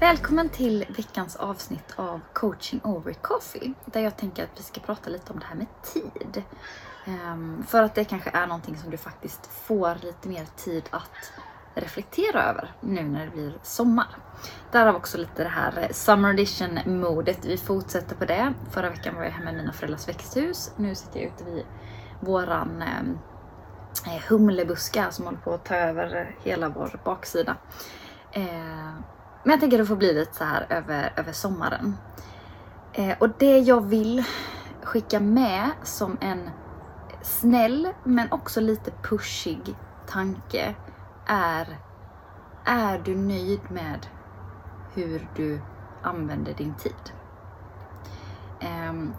Välkommen till veckans avsnitt av Coaching Over Coffee där jag tänker att vi ska prata lite om det här med tid. Ehm, för att det kanske är någonting som du faktiskt får lite mer tid att reflektera över nu när det blir sommar. Därav också lite det här Summer Edition-modet. Vi fortsätter på det. Förra veckan var jag hemma i mina föräldrars växthus. Nu sitter jag ute vid våran ehm, eh, humlebuska som håller på att ta över hela vår baksida. Ehm, men jag tänker att det får bli lite så här över, över sommaren. Eh, och det jag vill skicka med som en snäll men också lite pushig tanke är Är du nöjd med hur du använder din tid? Um,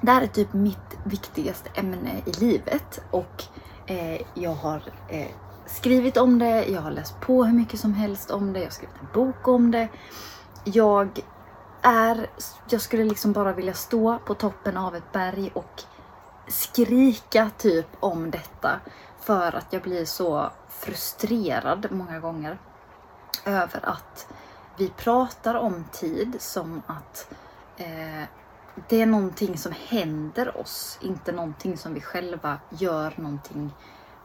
det här är typ mitt viktigaste ämne i livet och eh, jag har eh, skrivit om det, jag har läst på hur mycket som helst om det, jag har skrivit en bok om det. Jag är, jag skulle liksom bara vilja stå på toppen av ett berg och skrika typ om detta för att jag blir så frustrerad många gånger över att vi pratar om tid som att eh, det är någonting som händer oss, inte någonting som vi själva gör någonting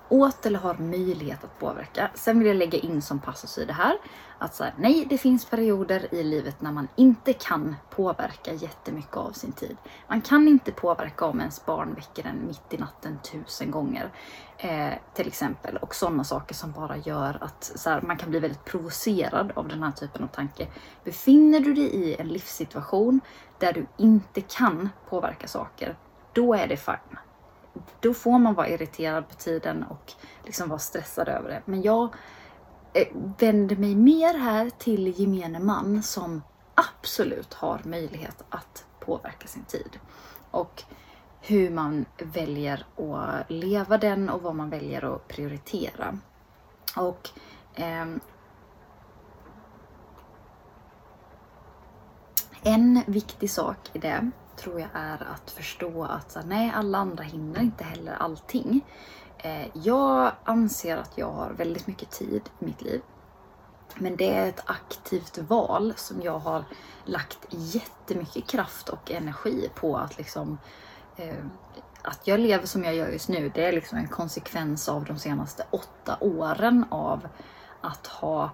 åt eller har möjlighet att påverka. Sen vill jag lägga in som passus i det här att så här, nej, det finns perioder i livet när man inte kan påverka jättemycket av sin tid. Man kan inte påverka om ens barn väcker en mitt i natten tusen gånger. Eh, till exempel. Och sådana saker som bara gör att så här, man kan bli väldigt provocerad av den här typen av tanke. Befinner du dig i en livssituation där du inte kan påverka saker, då är det fine då får man vara irriterad på tiden och liksom vara stressad över det. Men jag eh, vänder mig mer här till gemene man som absolut har möjlighet att påverka sin tid. Och hur man väljer att leva den och vad man väljer att prioritera. Och eh, En viktig sak i det tror jag är att förstå att så, nej, alla andra hinner inte heller allting. Eh, jag anser att jag har väldigt mycket tid i mitt liv. Men det är ett aktivt val som jag har lagt jättemycket kraft och energi på att liksom eh, att jag lever som jag gör just nu, det är liksom en konsekvens av de senaste åtta åren av att ha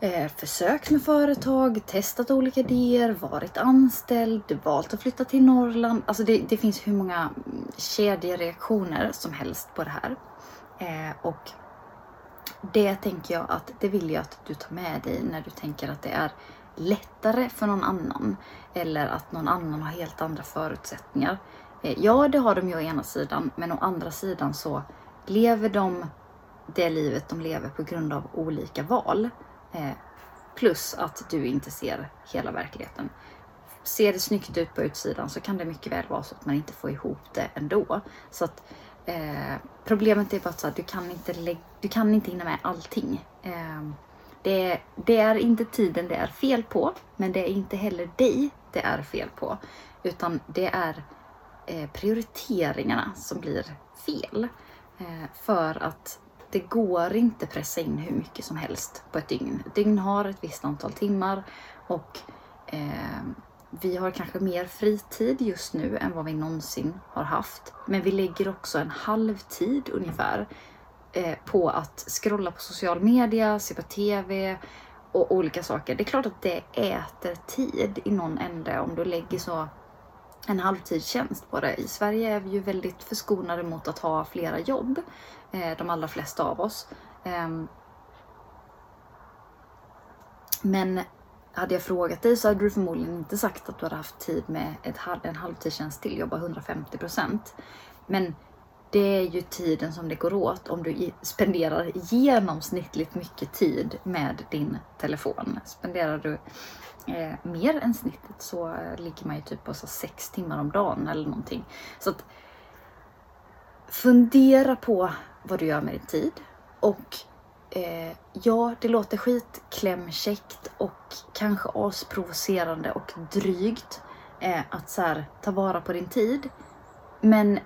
eh, försökt med företag, testat olika idéer, varit anställd, valt att flytta till Norrland. Alltså det, det finns hur många kedjereaktioner som helst på det här. Eh, och det tänker jag att det vill jag att du tar med dig när du tänker att det är lättare för någon annan eller att någon annan har helt andra förutsättningar. Eh, ja, det har de ju å ena sidan, men å andra sidan så lever de det livet de lever på grund av olika val. Eh, plus att du inte ser hela verkligheten. Ser det snyggt ut på utsidan så kan det mycket väl vara så att man inte får ihop det ändå. Så att, eh, problemet är bara att du kan inte, du kan inte hinna med allting. Eh, det, det, är inte tiden det är fel på, men det är inte heller dig det är fel på. Utan det är eh, prioriteringarna som blir fel. Eh, för att det går inte pressa in hur mycket som helst på ett dygn. Ett dygn har ett visst antal timmar och eh, vi har kanske mer fritid just nu än vad vi någonsin har haft. Men vi lägger också en halvtid ungefär eh, på att scrolla på social media, se på TV och olika saker. Det är klart att det äter tid i någon ände om du lägger så en halvtidstjänst på det. I Sverige är vi ju väldigt förskonade mot att ha flera jobb. Eh, de allra flesta av oss. Ehm, men hade jag frågat dig så hade du förmodligen inte sagt att du hade haft tid med ett, en halvtidstjänst till, jobba 150 procent. Men det är ju tiden som det går åt om du spenderar genomsnittligt mycket tid med din telefon. Spenderar du eh, mer än snittet så eh, ligger man ju typ på så sex timmar om dagen eller någonting. Så att fundera på vad du gör med din tid och eh, ja, det låter skitklämkäckt och kanske asprovocerande och drygt eh, att så här, ta vara på din tid. Men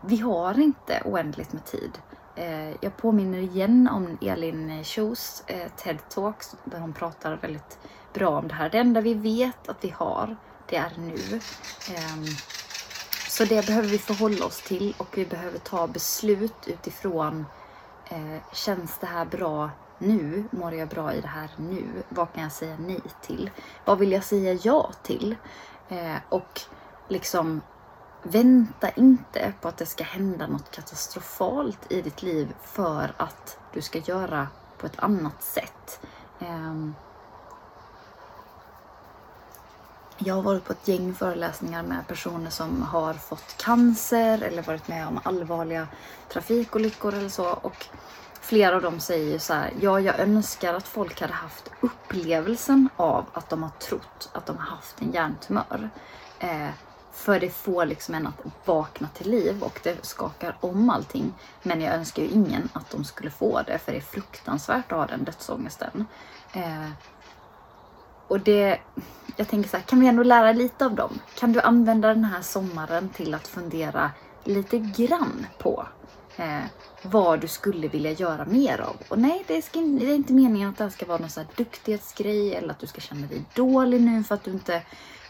vi har inte oändligt med tid. Eh, jag påminner igen om Elin Chos eh, TED Talks där hon pratar väldigt bra om det här. Det enda vi vet att vi har, det är nu. Ehm, så det behöver vi förhålla oss till och vi behöver ta beslut utifrån eh, Känns det här bra nu? Mår jag bra i det här nu? Vad kan jag säga nej till? Vad vill jag säga ja till? Eh, och liksom Vänta inte på att det ska hända något katastrofalt i ditt liv för att du ska göra på ett annat sätt. Ehm, jag har varit på ett gäng föreläsningar med personer som har fått cancer eller varit med om allvarliga trafikolyckor eller så. Och flera av dem säger så här, ja jag önskar att folk hade haft upplevelsen av att de har trott att de har haft en hjärntumör. Eh, för det får liksom en att vakna till liv och det skakar om allting. Men jag önskar ju ingen att de skulle få det för det är fruktansvärt att ha den dödsångesten. Eh, och det, jag tänker så här, kan vi ändå lära lite av dem? Kan du använda den här sommaren till att fundera lite grann på eh, vad du skulle vilja göra mer av? Och nej, det, ska, det är inte meningen att det här ska vara någon så här duktighetsgrej eller att du ska känna dig dålig nu för att du inte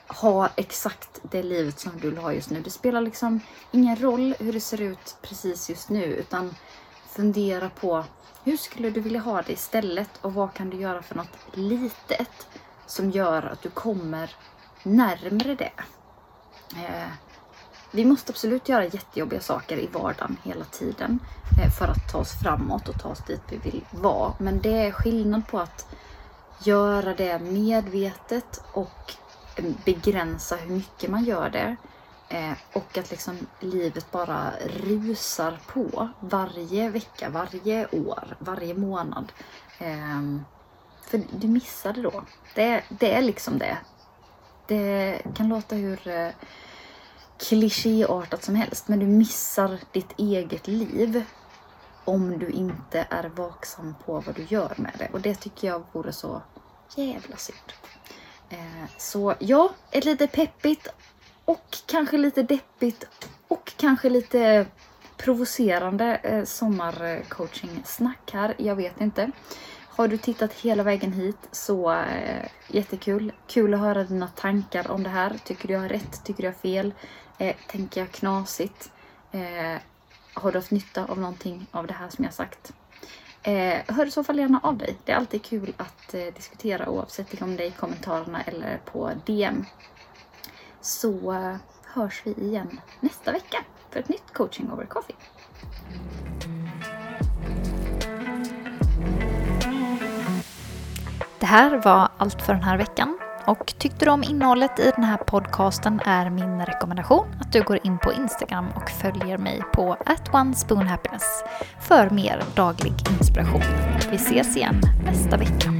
ha exakt det livet som du vill ha just nu. Det spelar liksom ingen roll hur det ser ut precis just nu utan fundera på hur skulle du vilja ha det istället och vad kan du göra för något litet som gör att du kommer närmre det. Eh, vi måste absolut göra jättejobbiga saker i vardagen hela tiden eh, för att ta oss framåt och ta oss dit vi vill vara. Men det är skillnad på att göra det medvetet och begränsa hur mycket man gör det. Eh, och att liksom livet bara rusar på varje vecka, varje år, varje månad. Eh, för du missar det då. Det, det är liksom det. Det kan låta hur eh, klichéartat som helst men du missar ditt eget liv om du inte är vaksam på vad du gör med det. Och det tycker jag vore så jävla synd. Eh, så ja, ett lite peppigt och kanske lite deppigt och kanske lite provocerande eh, sommarcoaching-snack här. Jag vet inte. Har du tittat hela vägen hit så eh, jättekul. Kul att höra dina tankar om det här. Tycker du jag har rätt? Tycker du jag har fel? Eh, tänker jag knasigt? Eh, har du haft nytta av någonting av det här som jag sagt? Eh, hör i så fall gärna av dig. Det är alltid kul att eh, diskutera oavsett om det är i kommentarerna eller på DM. Så eh, hörs vi igen nästa vecka för ett nytt coaching over coffee. Det här var allt för den här veckan. Och tyckte du om innehållet i den här podcasten är min rekommendation att du går in på Instagram och följer mig på at onespoonhappiness för mer daglig inspiration. Vi ses igen nästa vecka.